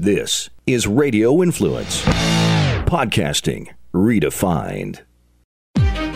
This is Radio Influence. Podcasting redefined.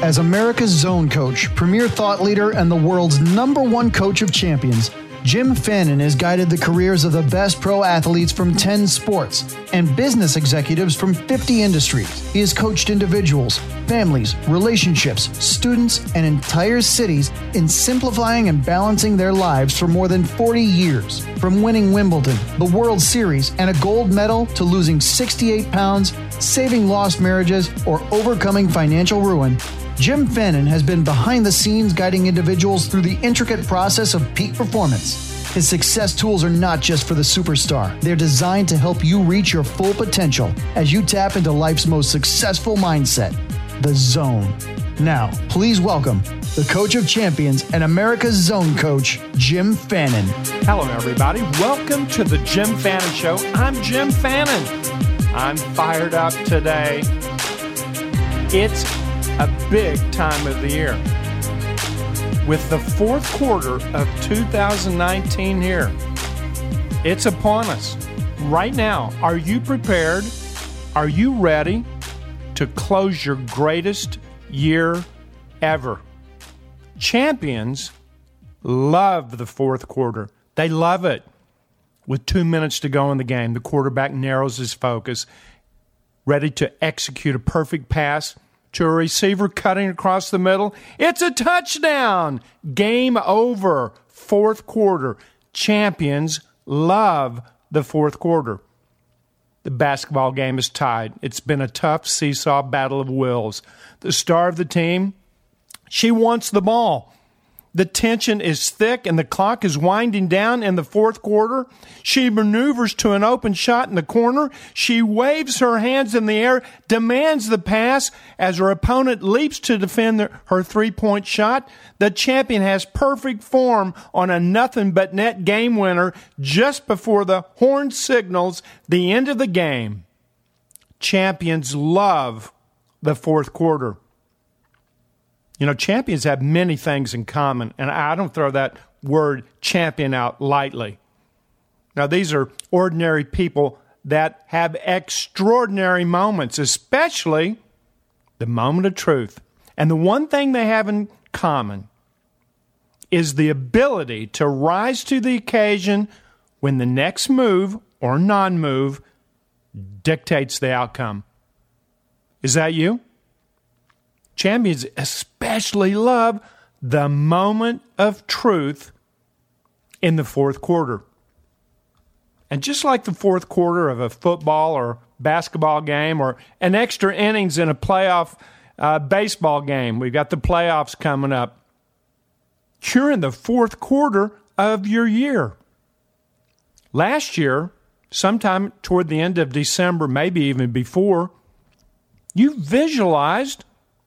As America's zone coach, premier thought leader, and the world's number one coach of champions, Jim Fannin has guided the careers of the best pro athletes from 10 sports and business executives from 50 industries. He has coached individuals, families, relationships, students, and entire cities in simplifying and balancing their lives for more than 40 years. From winning Wimbledon, the World Series, and a gold medal to losing 68 pounds, saving lost marriages, or overcoming financial ruin. Jim Fannin has been behind the scenes guiding individuals through the intricate process of peak performance. His success tools are not just for the superstar, they're designed to help you reach your full potential as you tap into life's most successful mindset the zone. Now, please welcome the coach of champions and America's zone coach, Jim Fannin. Hello, everybody. Welcome to the Jim Fannin Show. I'm Jim Fannin. I'm fired up today. It's a big time of the year. With the fourth quarter of 2019 here, it's upon us. Right now, are you prepared? Are you ready to close your greatest year ever? Champions love the fourth quarter. They love it. With two minutes to go in the game, the quarterback narrows his focus, ready to execute a perfect pass to a receiver cutting across the middle. It's a touchdown. Game over. Fourth quarter. Champions love the fourth quarter. The basketball game is tied. It's been a tough seesaw battle of wills. The star of the team, she wants the ball. The tension is thick and the clock is winding down in the fourth quarter. She maneuvers to an open shot in the corner. She waves her hands in the air, demands the pass as her opponent leaps to defend her three point shot. The champion has perfect form on a nothing but net game winner just before the horn signals the end of the game. Champions love the fourth quarter. You know, champions have many things in common, and I don't throw that word champion out lightly. Now, these are ordinary people that have extraordinary moments, especially the moment of truth. And the one thing they have in common is the ability to rise to the occasion when the next move or non move dictates the outcome. Is that you? Champions especially love the moment of truth in the fourth quarter. And just like the fourth quarter of a football or basketball game or an extra innings in a playoff uh, baseball game, we've got the playoffs coming up. You're in the fourth quarter of your year. Last year, sometime toward the end of December, maybe even before, you visualized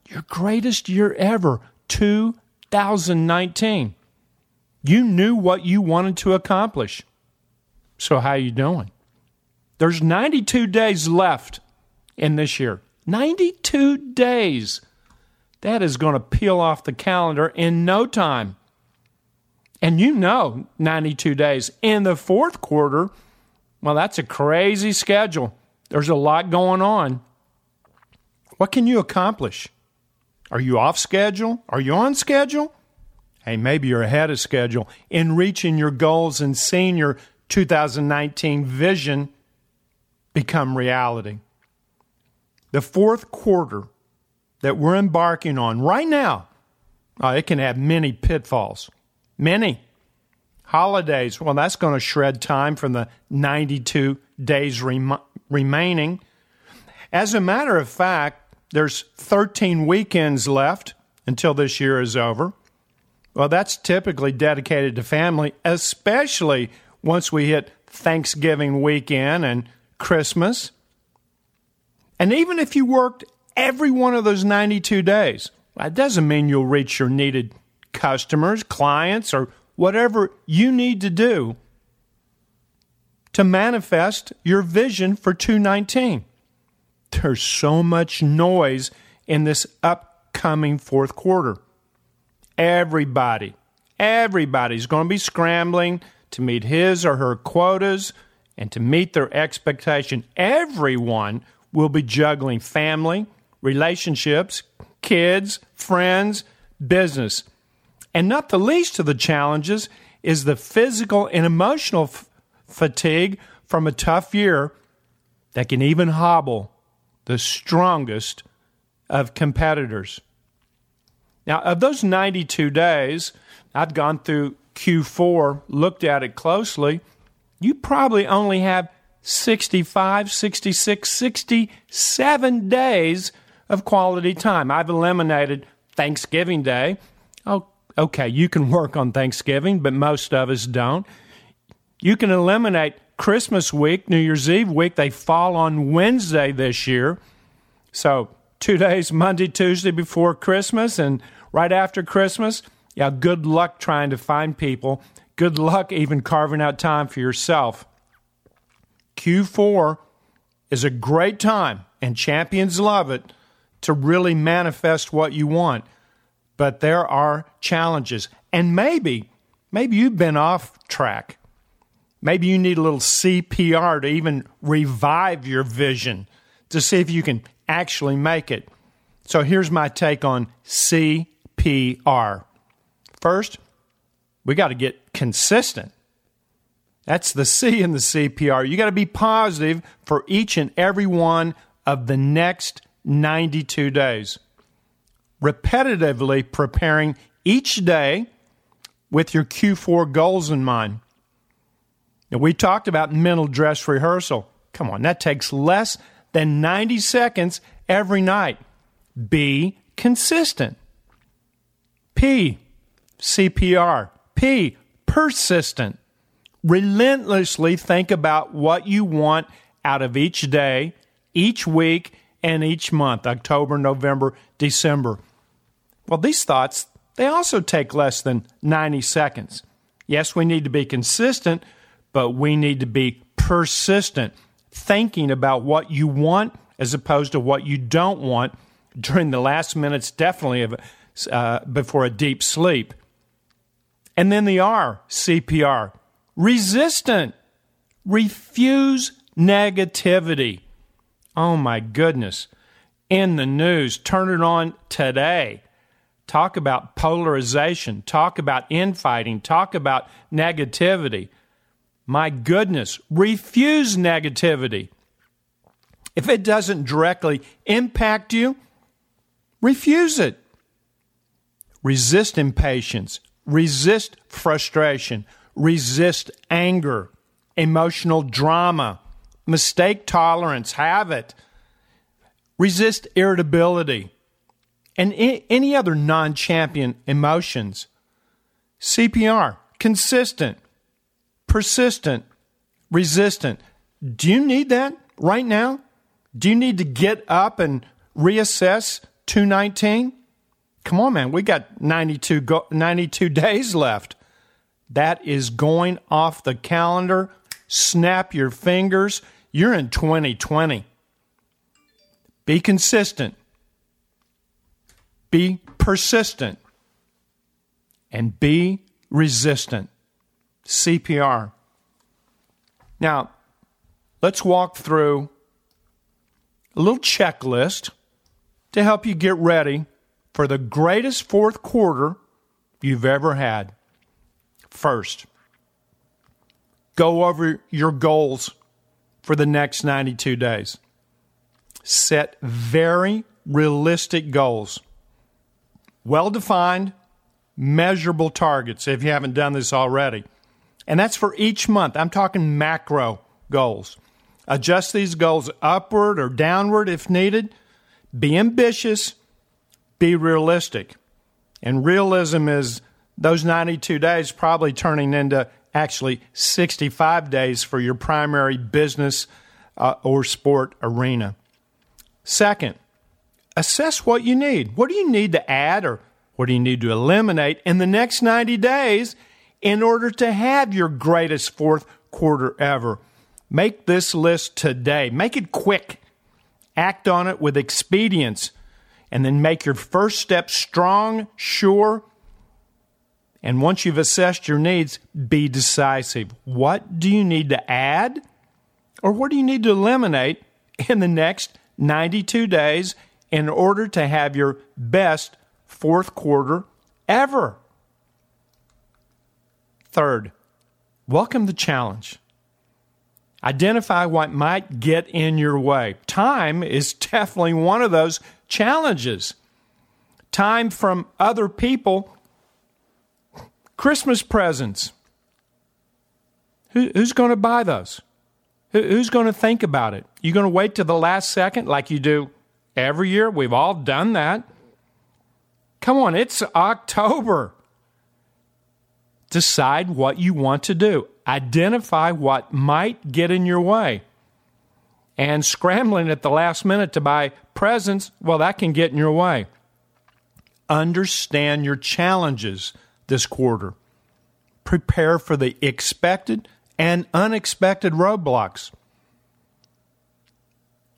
your greatest year ever, 2019. You knew what you wanted to accomplish. So how you doing? There's 92 days left in this year. 92 days. That is going to peel off the calendar in no time. And you know 92 days. In the fourth quarter, well, that's a crazy schedule. There's a lot going on. What can you accomplish? Are you off schedule? Are you on schedule? Hey, maybe you're ahead of schedule in reaching your goals and seeing your 2019 vision become reality. The fourth quarter that we're embarking on right now, uh, it can have many pitfalls. Many. Holidays, well, that's going to shred time from the 92 days rem- remaining. As a matter of fact, there's 13 weekends left until this year is over. Well, that's typically dedicated to family, especially once we hit Thanksgiving weekend and Christmas. And even if you worked every one of those 92 days, that doesn't mean you'll reach your needed customers, clients, or whatever you need to do to manifest your vision for 219 there's so much noise in this upcoming fourth quarter. Everybody, everybody's going to be scrambling to meet his or her quotas And to meet their expectation, everyone will be juggling family, relationships, kids, friends, business. And not the least of the challenges is the physical and emotional f- fatigue from a tough year that can even hobble the strongest of competitors. Now, of those 92 days, I've gone through Q4, looked at it closely. You probably only have 65, 66, 67 days of quality time. I've eliminated Thanksgiving Day. Oh, okay, you can work on Thanksgiving, but most of us don't. You can eliminate Christmas week, New Year's Eve week. They fall on Wednesday this year. So, two days, Monday, Tuesday before Christmas, and right after Christmas. Yeah, good luck trying to find people. Good luck even carving out time for yourself. Q4 is a great time, and champions love it, to really manifest what you want. But there are challenges. And maybe, maybe you've been off track. Maybe you need a little CPR to even revive your vision to see if you can actually make it. So here's my take on CPR. First, we got to get consistent. That's the C in the CPR. You got to be positive for each and every one of the next 92 days. Repetitively preparing each day with your Q4 goals in mind. We talked about mental dress rehearsal. Come on, that takes less than 90 seconds every night. Be consistent. P, CPR. P, persistent relentlessly think about what you want out of each day, each week, and each month October, November, December. Well, these thoughts, they also take less than 90 seconds. Yes, we need to be consistent, but we need to be persistent, thinking about what you want as opposed to what you don't want during the last minutes, definitely of, uh, before a deep sleep. And then the R, CPR, resistant. Refuse negativity. Oh my goodness. In the news, turn it on today. Talk about polarization, talk about infighting, talk about negativity. My goodness, refuse negativity. If it doesn't directly impact you, refuse it. Resist impatience, resist frustration, resist anger, emotional drama, mistake tolerance, have it. Resist irritability and any other non champion emotions. CPR, consistent, persistent, resistant. Do you need that right now? Do you need to get up and reassess 219? Come on, man. We got 92, go- 92 days left. That is going off the calendar. Snap your fingers. You're in 2020. Be consistent. Be persistent. And be resistant. CPR. Now, let's walk through a little checklist to help you get ready for the greatest fourth quarter you've ever had first. Go over your goals for the next 92 days. Set very realistic goals, well defined, measurable targets if you haven't done this already. And that's for each month. I'm talking macro goals. Adjust these goals upward or downward if needed. Be ambitious, be realistic. And realism is those 92 days probably turning into actually 65 days for your primary business uh, or sport arena. Second, assess what you need. What do you need to add or what do you need to eliminate in the next 90 days in order to have your greatest fourth quarter ever? Make this list today. Make it quick. Act on it with expedience. And then make your first step strong, sure, and once you've assessed your needs, be decisive. What do you need to add Or what do you need to eliminate in the next 92 days in order to have your best fourth quarter ever? Third, welcome the challenge. Identify what might get in your way. Time is definitely one of those challenges. Time from other people, Christmas presents. Who, who's going to buy those? Who, who's going to think about it? You going to wait to the last second like you do every year? We've all done that. Come on, it's October. Decide what you want to do. Identify what might get in your way. And scrambling at the last minute to buy presents, well, that can get in your way. Understand your challenges this quarter. Prepare for the expected and unexpected roadblocks.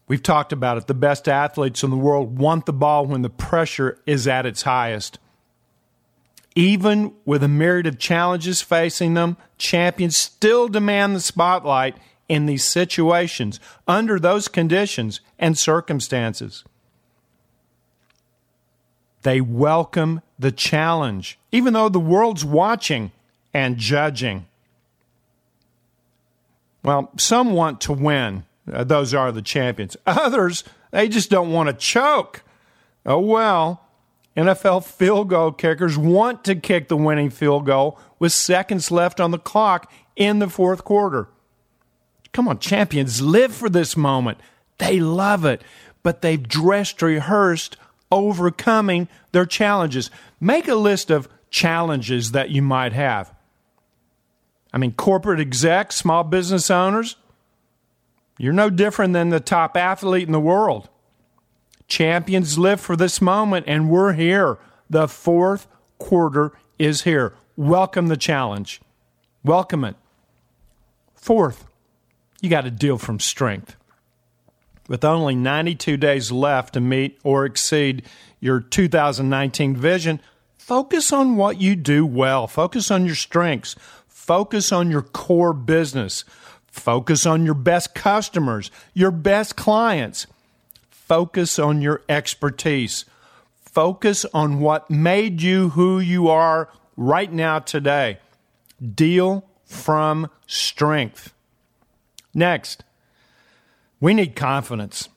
We've talked about it. The best athletes in the world want the ball when the pressure is at its highest. Even with a myriad of challenges facing them, champions still demand the spotlight in these situations, under those conditions and circumstances. They welcome the challenge, even though the world's watching and judging. Well, some want to win. Uh, those are the champions. Others, they just don't want to choke. Oh, well. NFL field goal kickers want to kick the winning field goal with seconds left on the clock in the fourth quarter. Come on, champions, live for this moment. They love it, but they've dressed rehearsed overcoming their challenges. Make a list of challenges that you might have. I mean, corporate execs, small business owners, you're no different than the top athlete in the world. Champions live for this moment, and we're here. The fourth quarter is here. Welcome the challenge. Welcome it. Fourth, you got to deal from strength. With only 92 days left to meet or exceed your 2019 vision, focus on what you do well. Focus on your strengths. Focus on your core business. Focus on your best customers, your best clients Focus on your expertise. Focus on what made you who you are right now today. Deal from strength. Next, we need confidence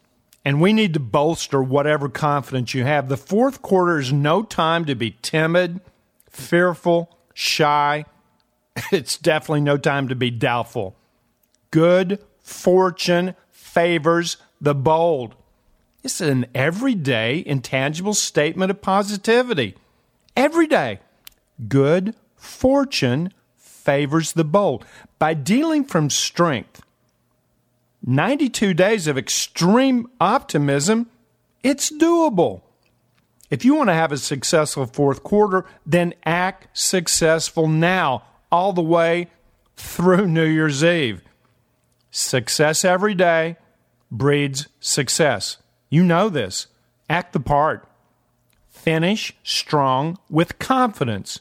and we need to bolster whatever confidence you have. The fourth quarter is no time to be timid, fearful, shy. It's definitely no time to be doubtful. Good fortune favors the bold. It's an everyday, intangible statement of positivity. Every day, good fortune favors the bold. By dealing from strength, 92 days of extreme optimism, it's doable. If you want to have a successful fourth quarter, then act successful now, all the way through New Year's Eve. Success every day breeds success. You know this. Act the part. Finish strong with confidence.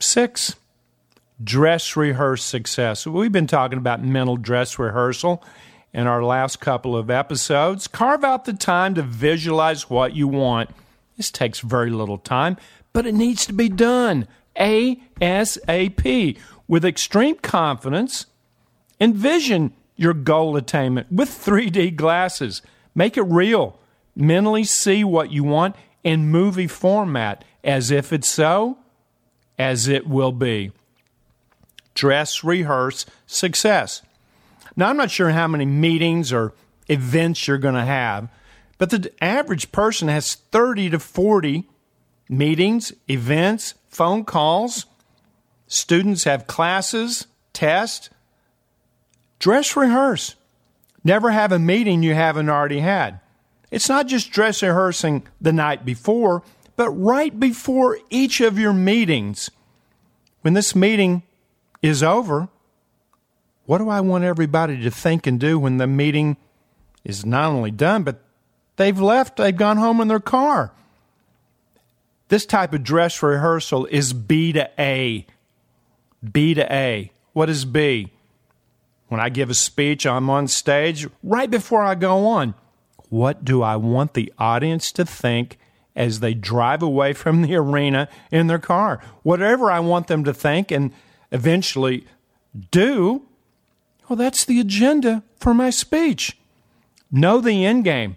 Six, dress rehearse success. We've been talking about mental dress rehearsal in our last couple of episodes. Carve out the time to visualize what you want. This takes very little time, but it needs to be done ASAP with extreme confidence. Envision your goal attainment with 3D glasses. Make it real. Mentally see what you want in movie format as if it's so, as it will be. Dress, rehearse, success. Now, I'm not sure how many meetings or events you're going to have, but the average person has 30 to 40 meetings, events, phone calls. Students have classes, tests. Dress, rehearse. Never have a meeting you haven't already had. It's not just dress rehearsing the night before, but right before each of your meetings. When this meeting is over, what do I want everybody to think and do when the meeting is not only done, but they've left, they've gone home in their car? This type of dress rehearsal is B to A. B to A. What is B? When I give a speech, I'm on stage, right before I go on, what do I want the audience to think as they drive away from the arena in their car? Whatever I want them to think and eventually do, well, that's the agenda for my speech. Know the end game.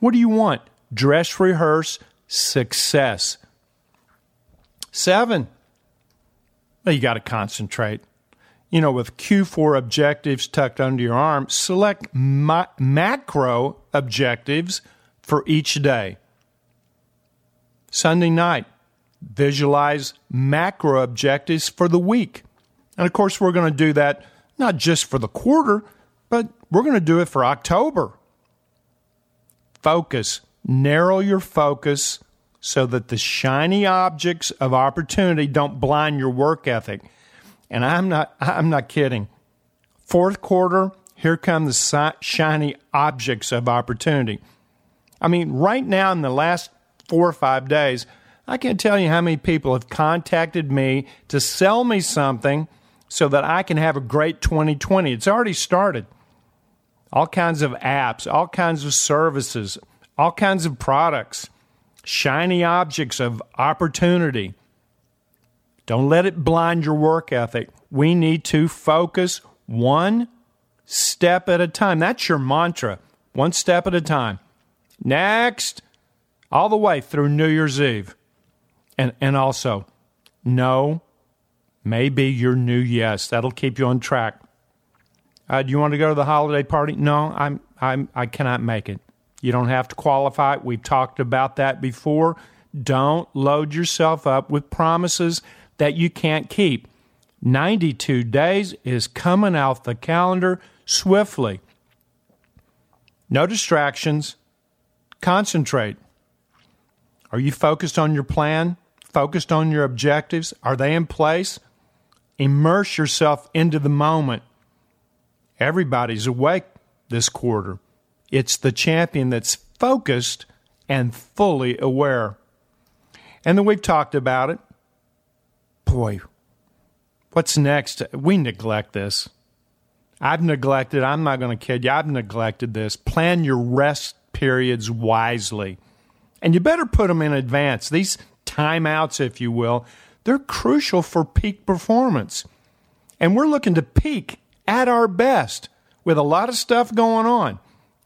What do you want? Dress, rehearse, success. Seven, well, you got to concentrate. You know, with Q4 objectives tucked under your arm, select ma- macro objectives for each day. Sunday night, visualize macro objectives for the week. And of course, we're going to do that not just for the quarter, but we're going to do it for October. Focus, narrow your focus so that the shiny objects of opportunity don't blind your work ethic. And I'm not I'm not kidding. Fourth quarter, here come the shiny objects of opportunity. I mean, right now in the last 4 or 5 days, I can't tell you how many people have contacted me to sell me something so that I can have a great 2020. It's already started. All kinds of apps, all kinds of services, all kinds of products, shiny objects of opportunity. Don't let it blind your work ethic. We need to focus one step at a time. That's your mantra. One step at a time. Next, all the way through New Year's Eve. And, and also, no may be your new yes. That'll keep you on track. Uh, do you want to go to the holiday party? No, I'm, I'm, I cannot make it. You don't have to qualify. We've talked about that before. Don't load yourself up with promises that you can't keep. 92 days is coming off the calendar swiftly. No distractions. Concentrate. Are you focused on your plan? Focused on your objectives? Are they in place? Immerse yourself into the moment. Everybody's awake this quarter. It's the champion that's focused and fully aware. And then we've talked about it. Boy, what's next? We neglect this. I've neglected, I'm not going to kid you, I've neglected this. Plan your rest periods wisely. And you better put them in advance. These timeouts, if you will, they're crucial for peak performance. And we're looking to peak at our best with a lot of stuff going on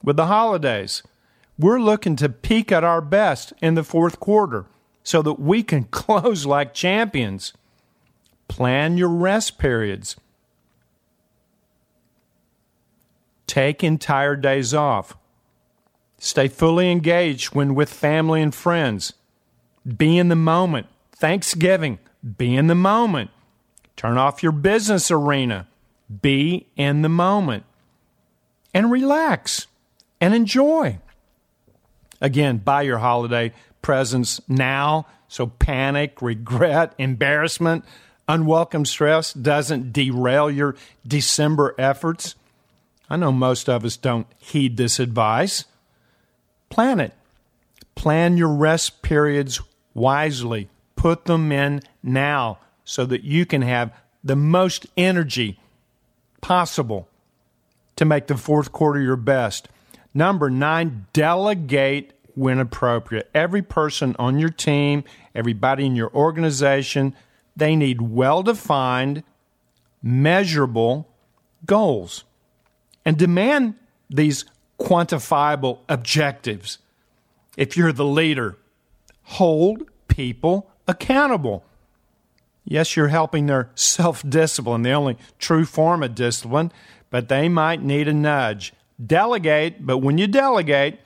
with the holidays. We're looking to peak at our best in the fourth quarter so that we can close like champions. Plan your rest periods. Take entire days off. Stay fully engaged when with family and friends. Be in the moment. Thanksgiving, be in the moment. Turn off your business arena. Be in the moment. And relax and enjoy. Again, buy your holiday presents now so panic, regret, embarrassment, unwelcome stress doesn't derail your December efforts. I know most of us don't heed this advice. Plan it. Plan your rest periods wisely. Put them in now so that you can have the most energy possible to make the fourth quarter your best. Number nine, delegate when appropriate. Every person on your team, everybody in your organization, they need well defined, measurable goals and demand these quantifiable objectives. If you're the leader, hold people accountable. Yes, you're helping their self discipline, the only true form of discipline, but they might need a nudge. Delegate, but when you delegate,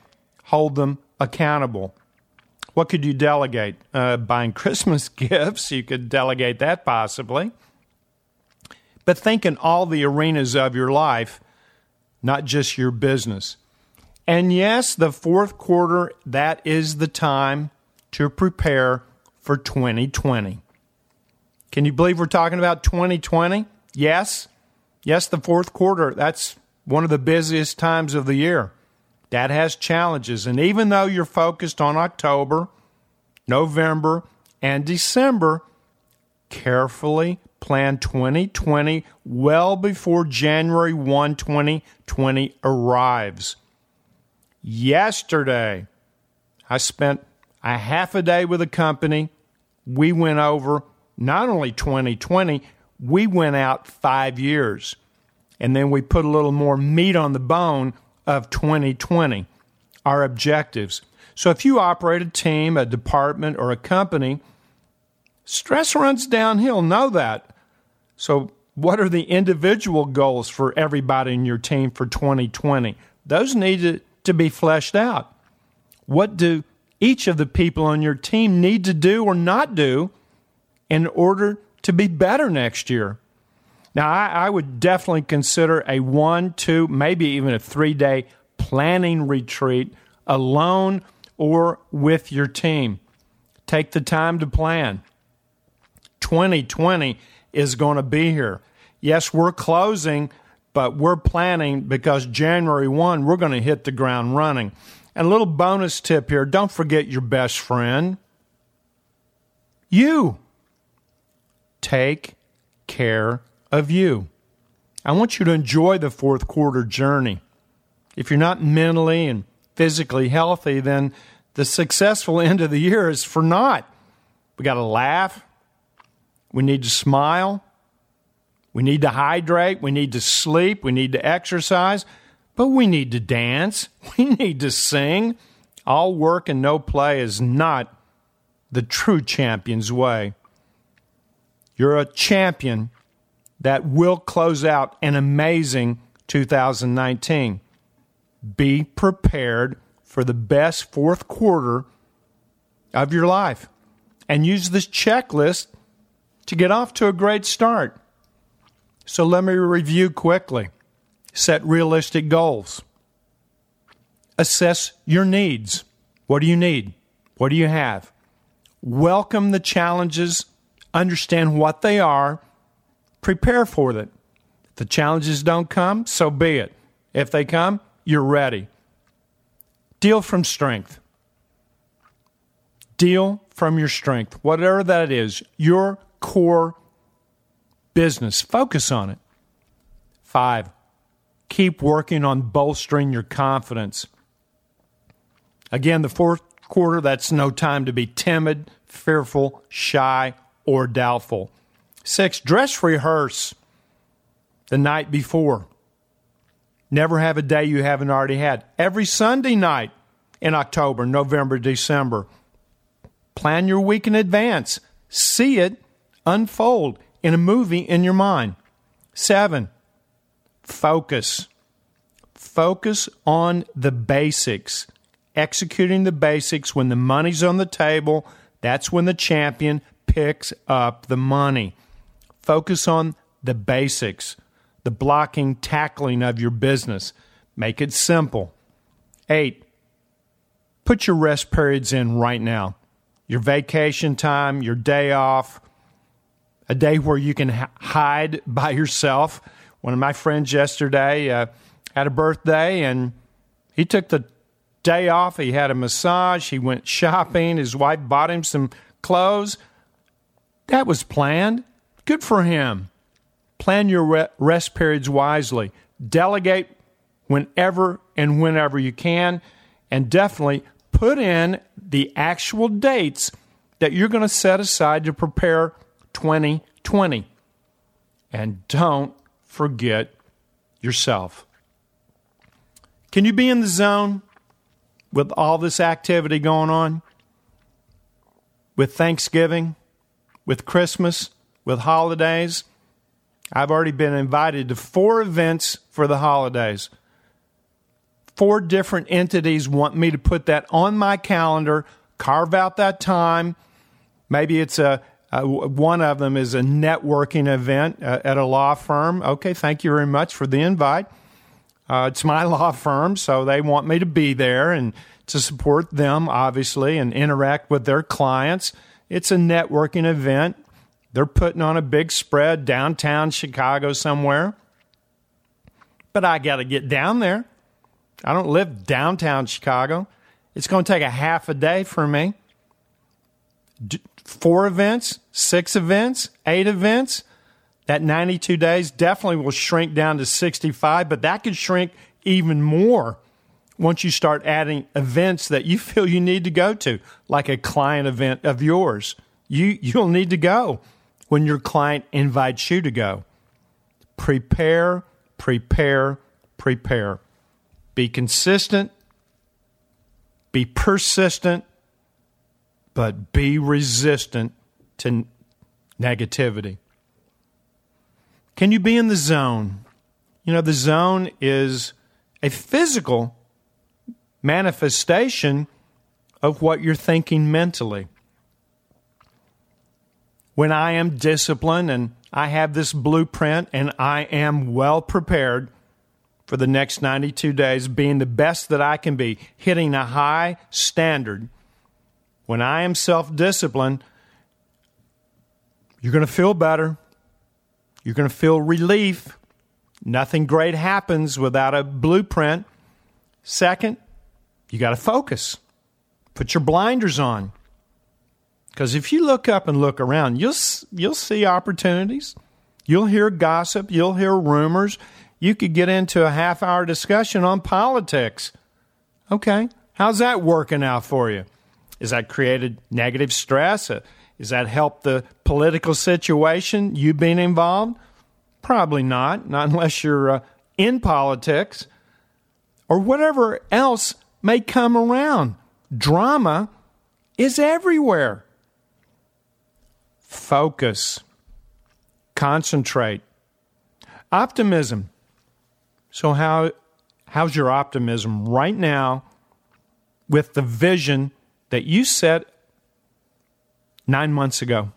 hold them accountable. What could you delegate? Uh, buying Christmas gifts, you could delegate that possibly. But think in all the arenas of your life, not just your business. And yes, the fourth quarter, that is the time to prepare for 2020. Can you believe we're talking about 2020? Yes. Yes, the fourth quarter, that's one of the busiest times of the year. That has challenges. And even though you're focused on October, November, and December, carefully plan 2020 well before January 1, 2020 arrives. Yesterday, I spent a half a day with a company. We went over not only 2020, we went out five years. And then we put a little more meat on the bone of 2020, our objectives. So if you operate a team, a department, or a company, stress runs downhill. Know that. So, what are the individual goals for everybody in your team for 2020? Those need to, to be fleshed out. What do each of the people on your team need to do or not do in order to be better next year? Now, I, I would definitely consider a one, two, maybe even a three day planning retreat alone or with your team. Take the time to plan. 2020 is going to be here. Yes, we're closing, but we're planning because January 1, we're going to hit the ground running. And a little bonus tip here don't forget your best friend. You. Take care of you. I want you to enjoy the fourth quarter journey. If you're not mentally and physically healthy, then the successful end of the year is for naught. We got to laugh. We need to smile. We need to hydrate. We need to sleep. We need to exercise. But we need to dance. We need to sing. All work and no play is not the true champion's way. You're a champion that will close out an amazing 2019. Be prepared for the best fourth quarter of your life and use this checklist to get off to a great start. So let me review quickly. Set realistic goals. Assess your needs. What do you need? What do you have? Welcome the challenges, understand what they are, prepare for them. If the challenges don't come, so be it. If they come, you're ready. Deal from strength. Deal from your strength, whatever that is, your core business. Focus on it. Five, keep working on bolstering your confidence. Again, the fourth quarter, that's no time to be timid, fearful, shy, or doubtful. Six, dress rehearse the night before. Never have a day you haven't already had. Every Sunday night in October, November, December. Plan your week in advance. See it unfold in a movie in your mind. Seven, focus. Focus on the basics. Executing the basics when the money's on the table, that's when the champion picks up the money. Focus on the basics the blocking, tackling of your business. Make it simple. Eight, put your rest periods in right now. Your vacation time, your day off, a day where you can hide by yourself. One of my friends yesterday uh, had a birthday and he took the day off. He had a massage, he went shopping, his wife bought him some clothes. That was planned. Good for him. Plan your rest periods wisely. Delegate whenever and whenever you can. And definitely put in the actual dates that you're going to set aside to prepare 2020. And don't forget yourself. Can you be in the zone with all this activity going on? With Thanksgiving, with Christmas, with holidays? I've already been invited to four events for the holidays. Four different entities want me to put that on my calendar, carve out that time. Maybe it's a, a one of them is a networking event uh, at a law firm. Okay, thank you very much for the invite. Uh, it's my law firm, so they want me to be there and to support them, obviously, and interact with their clients. It's a networking event. They're putting on a big spread downtown Chicago somewhere. But I got to get down there. I don't live downtown Chicago. It's going to take a half a day for me. Four events, six events, eight events. That 92 days definitely will shrink down to 65, but that could shrink even more once you start adding events that you feel you need to go to, like a client event of yours. You, you'll need to go when your client invites you to go. Prepare, prepare, prepare. Be consistent, be persistent, but be resistant to negativity. Can you be in the zone? You know, the zone is a physical manifestation of what you're thinking mentally. When I am disciplined and I have this blueprint and I am well prepared for the next 92 days, being the best that I can be, hitting a high standard, when I am self disciplined, you're going to feel better. You're going to feel relief. Nothing great happens without a blueprint. Second, you got to focus. Put your blinders on. Because if you look up and look around, you'll, you'll see opportunities. You'll hear gossip. You'll hear rumors. You could get into a half hour discussion on politics. Okay, how's that working out for you? Is that created negative stress? Is that helped the political situation you being involved? Probably not, not unless you're uh, in politics or whatever else may come around. Drama is everywhere. Focus, concentrate, optimism. So, how, how's your optimism right now with the vision that you set nine months ago?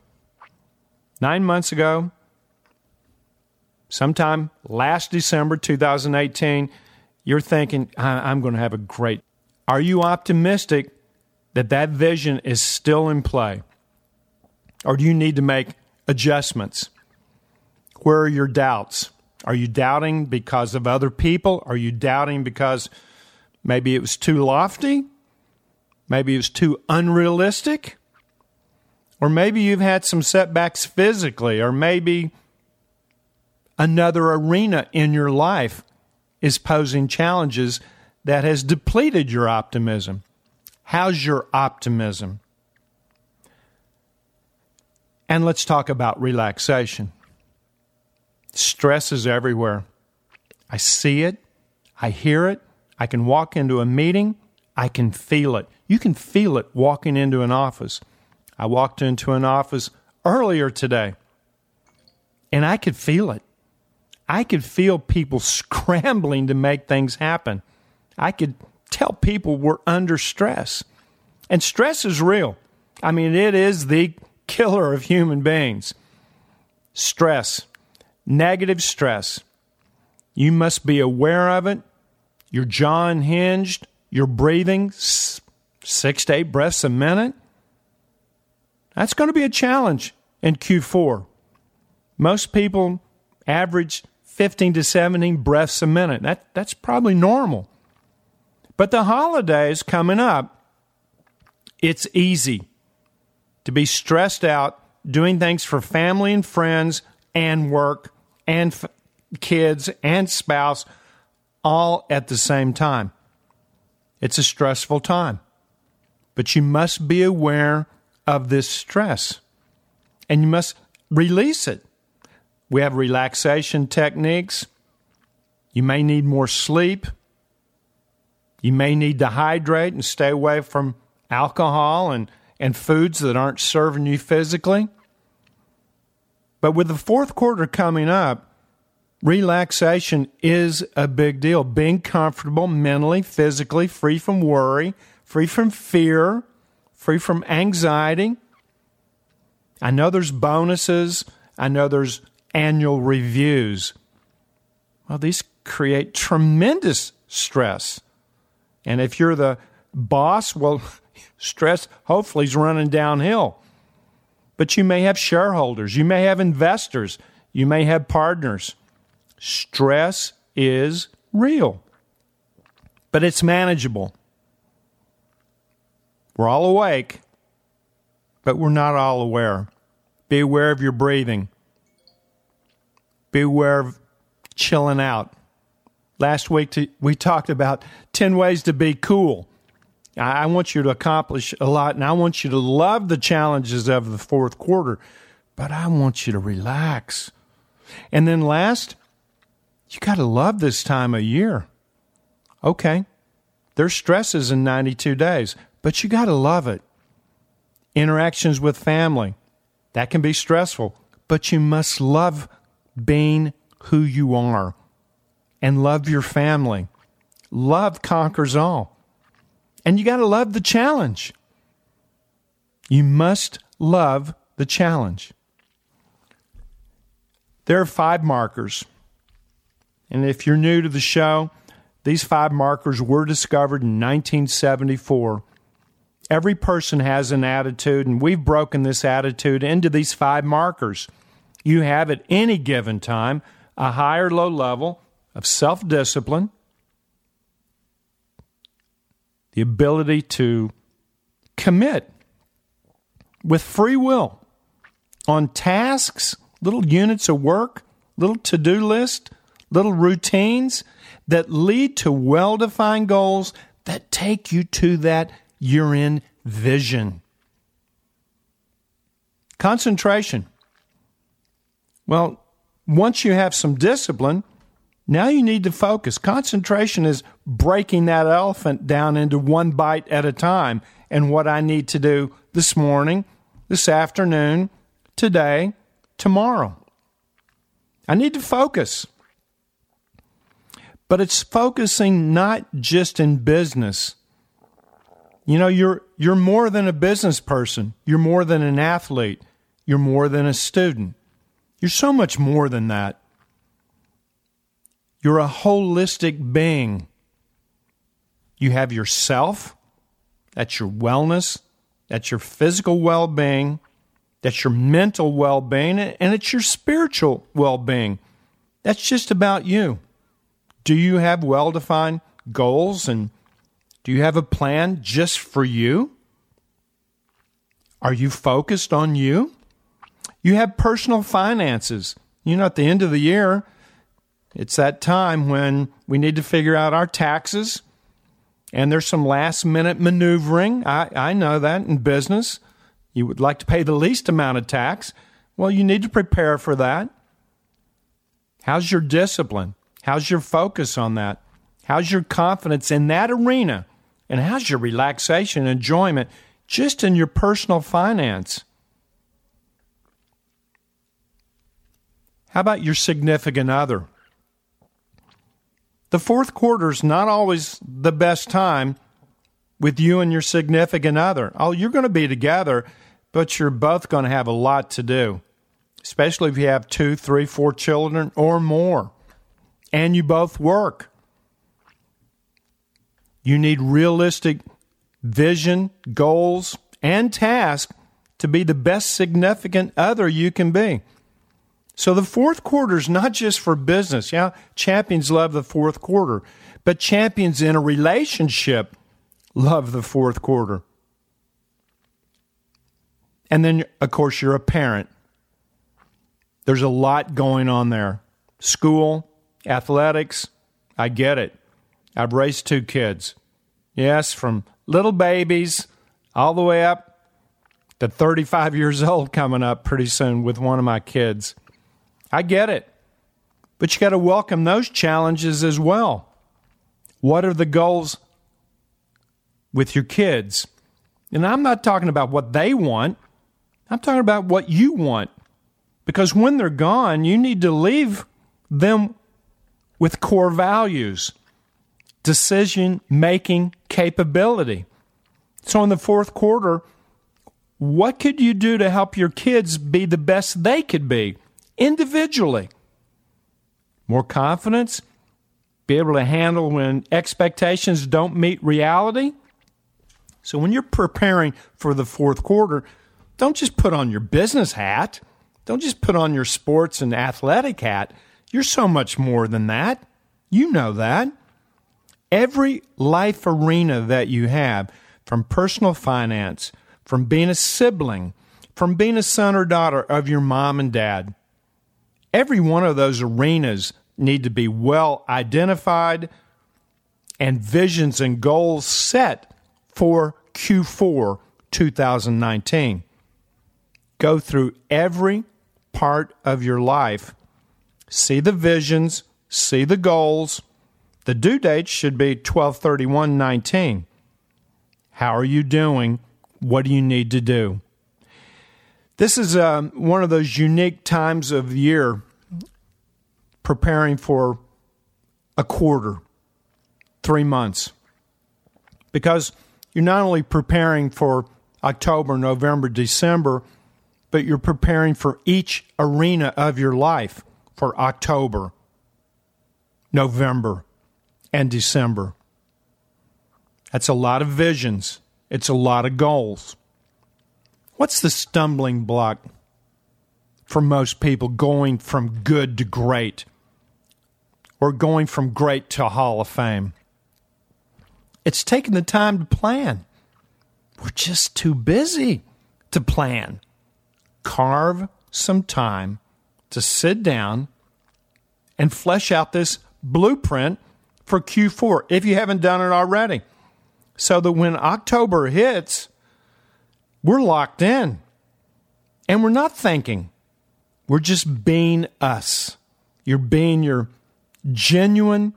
Nine months ago, sometime last December 2018, you're thinking, I'm going to have a great. Are you optimistic that that vision is still in play? Or do you need to make adjustments? Where are your doubts? Are you doubting because of other people? Are you doubting because maybe it was too lofty? Maybe it was too unrealistic? Or maybe you've had some setbacks physically, or maybe another arena in your life is posing challenges that has depleted your optimism. How's your optimism? And let's talk about relaxation. Stress is everywhere. I see it, I hear it, I can walk into a meeting, I can feel it. You can feel it walking into an office. I walked into an office earlier today and I could feel it. I could feel people scrambling to make things happen. I could tell people were under stress. And stress is real. I mean, it is the killer of human beings. Stress, negative stress. You must be aware of it. Your jaw unhinged, you're breathing six to eight breaths a minute. That's going to be a challenge in Q4. Most people average 15 to 17 breaths a minute. That, that's probably normal. But the holidays coming up, it's easy to be stressed out doing things for family and friends and work and f- kids and spouse all at the same time. It's a stressful time. But you must be aware of this stress and you must release it. We have relaxation techniques. You may need more sleep. You may need to hydrate and stay away from alcohol and, and foods that aren't serving you physically. But with the fourth quarter coming up, relaxation is a big deal. Being comfortable mentally, physically, free from worry, free from fear, free from anxiety. I know there's bonuses. I know there's annual reviews. Well, these create tremendous stress. And if you're the boss, well, stress hopefully is running downhill. But you may have shareholders, you may have investors, you may have partners. Stress is real, but it's manageable. We're all awake, but we're not all aware. Be aware of your breathing. beware of chilling out. Last week we talked about 10 ways to be cool. I want you to accomplish a lot and I want you to love the challenges of the fourth quarter, but I want you to relax. And then last, you got to love this time of year. Okay, there's stresses in 92 days, but you got to love it. Interactions with family, that can be stressful, but you must love being who you are and love your family. Love conquers all. And you got to love the challenge. You must love the challenge. There are five markers. And if you're new to the show, these five markers were discovered in 1974. Every person has an attitude, and we've broken this attitude into these five markers. You have at any given time a high or low level of self discipline, the ability to commit with free will on tasks, little units of work, little to do list, little routines that lead to well defined goals that take you to that year in vision. Concentration. Well, once you have some discipline, now you need to focus. Concentration is breaking that elephant down into one bite at a time. And what I need to do this morning, this afternoon, today, tomorrow. I need to focus. But it's focusing not just in business. You know, you're you're more than a business person. You're more than an athlete. You're more than a student. You're so much more than that. You're a holistic being. You have yourself, that's your wellness, that's your physical well being, that's your mental well being, and it's your spiritual well being. That's just about you. Do you have well defined goals and do you have a plan just for you? Are you focused on you? You have personal finances. You know, at the end of the year, it's that time when we need to figure out our taxes, and there's some last minute maneuvering. I, I know that in business. You would like to pay the least amount of tax. Well, you need to prepare for that. How's your discipline? How's your focus on that? How's your confidence in that arena? And how's your relaxation, and enjoyment just in your personal finance? How about your significant other? The fourth quarter is not always the best time with you and your significant other. Oh, you're going to be together, but you're both going to have a lot to do, especially if you have two, three, four children or more and you both work. You need realistic vision, goals, and tasks to be the best significant other you can be. So the fourth quarter is not just for business. Yeah, champions love the fourth quarter, but champions in a relationship love the fourth quarter. And then, of course, you're a parent. There's a lot going on there school, athletics, I get it. I've raised two kids. Yes, from little babies all the way up to 35 years old coming up pretty soon with one of my kids. I get it. But you got to welcome those challenges as well. What are the goals with your kids? And I'm not talking about what they want, I'm talking about what you want. Because when they're gone, you need to leave them with core values, decision making capability. So, in the fourth quarter, what could you do to help your kids be the best they could be individually? More confidence? Be able to handle when expectations don't meet reality? So, when you're preparing for the fourth quarter, don't just put on your business hat. Don't just put on your sports and athletic hat. You're so much more than that. You know that. Every life arena that you have, from personal finance, from being a sibling, from being a son or daughter of your mom and dad, every one of those arenas need to be well identified and visions and goals set for Q4 2019. Go through every part of your life, see the visions, see the goals. The due date should be 123119. How are you doing? What do you need to do? This is um, one of those unique times of year preparing for a quarter, three months, because you're not only preparing for October, November, December, but you're preparing for each arena of your life for October, November, and December. That's a lot of visions, it's a lot of goals. What's the stumbling block for most people going from good to great or going from great to Hall of Fame? It's taking the time to plan. We're just too busy to plan. Carve some time to sit down and flesh out this blueprint for Q4 if you haven't done it already. So that when October hits, we're locked in and we're not thinking. We're just being us. You're being your genuine,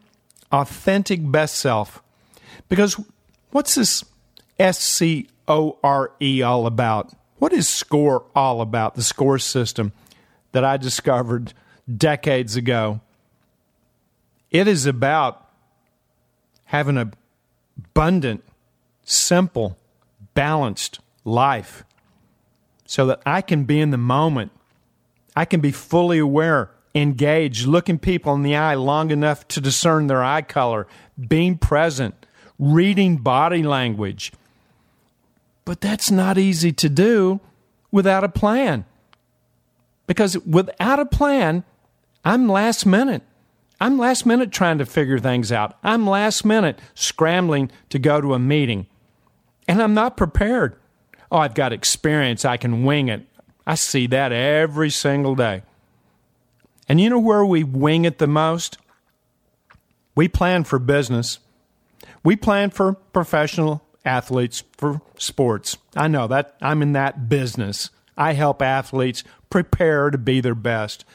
authentic best self. Because what's this S C O R E all about? What is SCORE all about? The SCORE system that I discovered decades ago. It is about having an abundant, simple, balanced life so that I can be in the moment. I can be fully aware, engaged, looking people in the eye long enough to discern their eye color, being present, reading body language. But that's not easy to do without a plan. Because without a plan, I'm last minute. I'm last minute trying to figure things out. I'm last minute scrambling to go to a meeting. And I'm not prepared. Oh, I've got experience. I can wing it. I see that every single day. And you know where we wing it the most? We plan for business. We plan for professional athletes for sports. I know that I'm in that business. I help athletes prepare to be their best.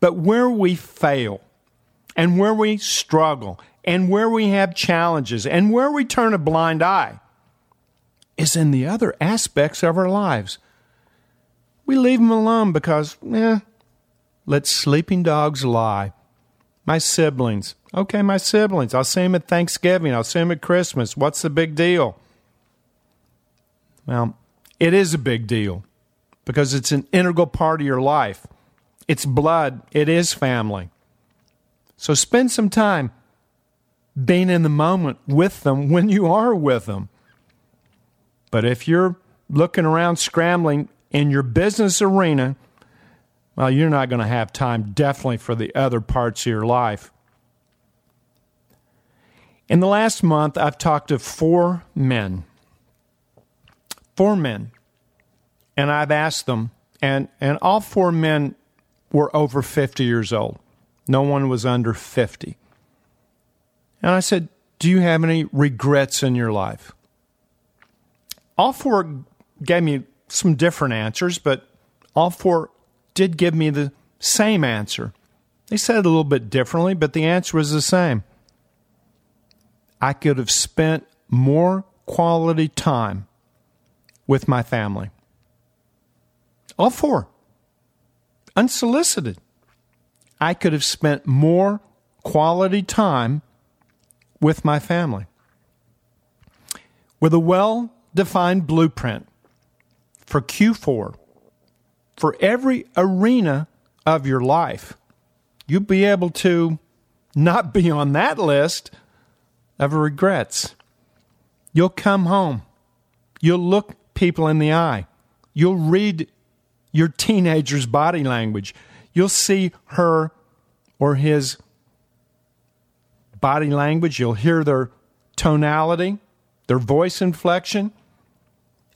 But where we fail and where we struggle and where we have challenges and where we turn a blind eye is in the other aspects of our lives. We leave them alone because, eh, let sleeping dogs lie. My siblings. Okay, my siblings. I'll see them at Thanksgiving. I'll see them at Christmas. What's the big deal? Well, it is a big deal because it's an integral part of your life. It's blood, it is family. So spend some time being in the moment with them when you are with them. But if you're looking around scrambling in your business arena, well, you're not going to have time definitely for the other parts of your life. In the last month, I've talked to four men four men, and I've asked them, and, and all four men were over 50 years old. No one was under 50. And I said, Do you have any regrets in your life? All four gave me some different answers, but all four did give me the same answer. They said it a little bit differently, but the answer was the same. I could have spent more quality time with my family. All four. Unsolicited. I could have spent more quality time with my family. With a well defined blueprint for Q4, for every arena of your life, you'll be able to not be on that list of regrets. You'll come home. You'll look people in the eye. You'll read your teenager's body language. You'll see her or his body language. You'll hear their tonality, their voice inflection.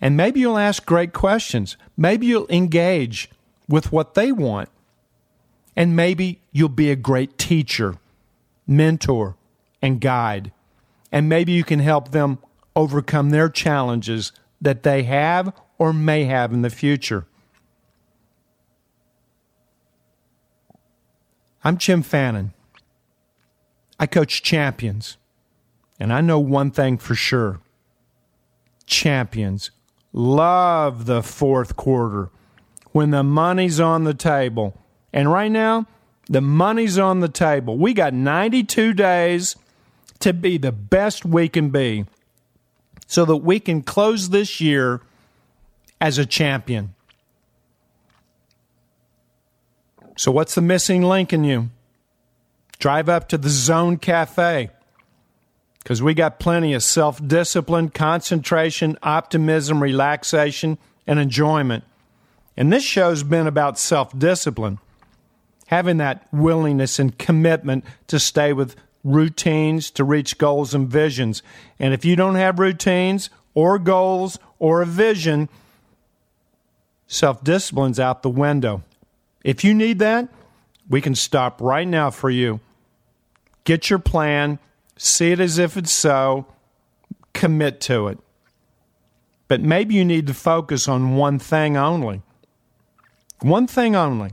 And maybe you'll ask great questions. Maybe you'll engage with what they want. And maybe you'll be a great teacher, mentor, and guide. And maybe you can help them overcome their challenges that they have or may have in the future. I'm Jim Fannin. I coach champions. And I know one thing for sure champions love the fourth quarter when the money's on the table. And right now, the money's on the table. We got 92 days to be the best we can be so that we can close this year as a champion. So, what's the missing link in you? Drive up to the Zone Cafe because we got plenty of self discipline, concentration, optimism, relaxation, and enjoyment. And this show's been about self discipline, having that willingness and commitment to stay with routines to reach goals and visions. And if you don't have routines or goals or a vision, self discipline's out the window. If you need that, we can stop right now for you. Get your plan, see it as if it's so, commit to it. But maybe you need to focus on one thing only. One thing only.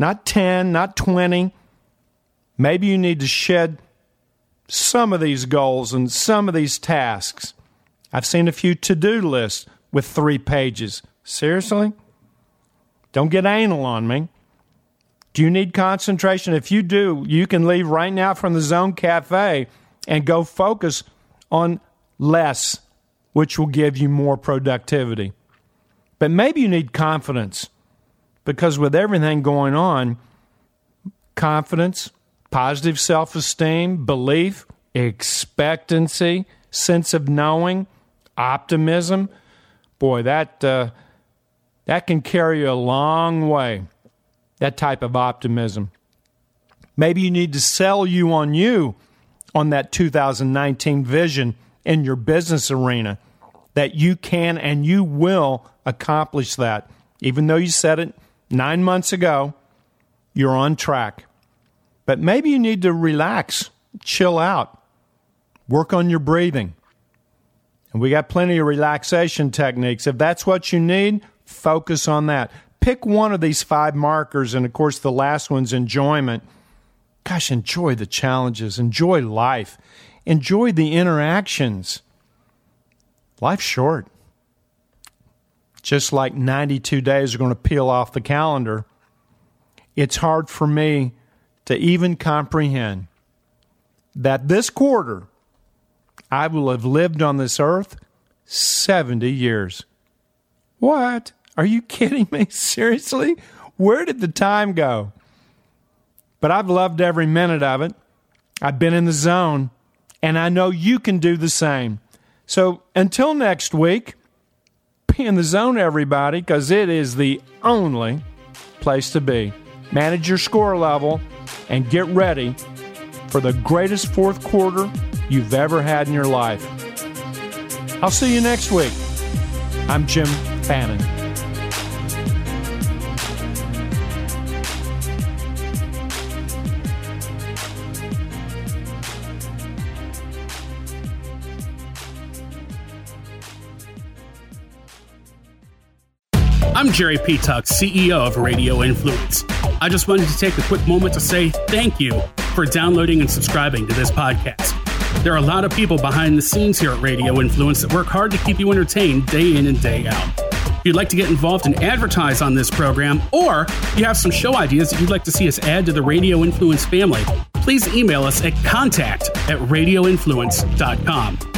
Not 10, not 20. Maybe you need to shed some of these goals and some of these tasks. I've seen a few to do lists with three pages. Seriously? Don't get anal on me. Do you need concentration? If you do, you can leave right now from the Zone Cafe and go focus on less, which will give you more productivity. But maybe you need confidence because with everything going on, confidence, positive self esteem, belief, expectancy, sense of knowing, optimism, boy, that, uh, that can carry you a long way, that type of optimism. Maybe you need to sell you on you on that 2019 vision in your business arena that you can and you will accomplish that. Even though you said it nine months ago, you're on track. But maybe you need to relax, chill out, work on your breathing. And we got plenty of relaxation techniques. If that's what you need, focus on that. Pick one of these five markers, and of course, the last one's enjoyment. Gosh, enjoy the challenges, enjoy life, enjoy the interactions. Life's short. Just like 92 days are going to peel off the calendar, it's hard for me to even comprehend that this quarter I will have lived on this earth 70 years. What? Are you kidding me? Seriously? Where did the time go? But I've loved every minute of it. I've been in the zone, and I know you can do the same. So until next week, be in the zone, everybody, because it is the only place to be. Manage your score level and get ready for the greatest fourth quarter you've ever had in your life. I'll see you next week. I'm Jim Fannin. Jerry P. CEO of Radio Influence. I just wanted to take a quick moment to say thank you for downloading and subscribing to this podcast. There are a lot of people behind the scenes here at Radio Influence that work hard to keep you entertained day in and day out. If you'd like to get involved and advertise on this program, or you have some show ideas that you'd like to see us add to the Radio Influence family, please email us at contact at radioinfluence.com.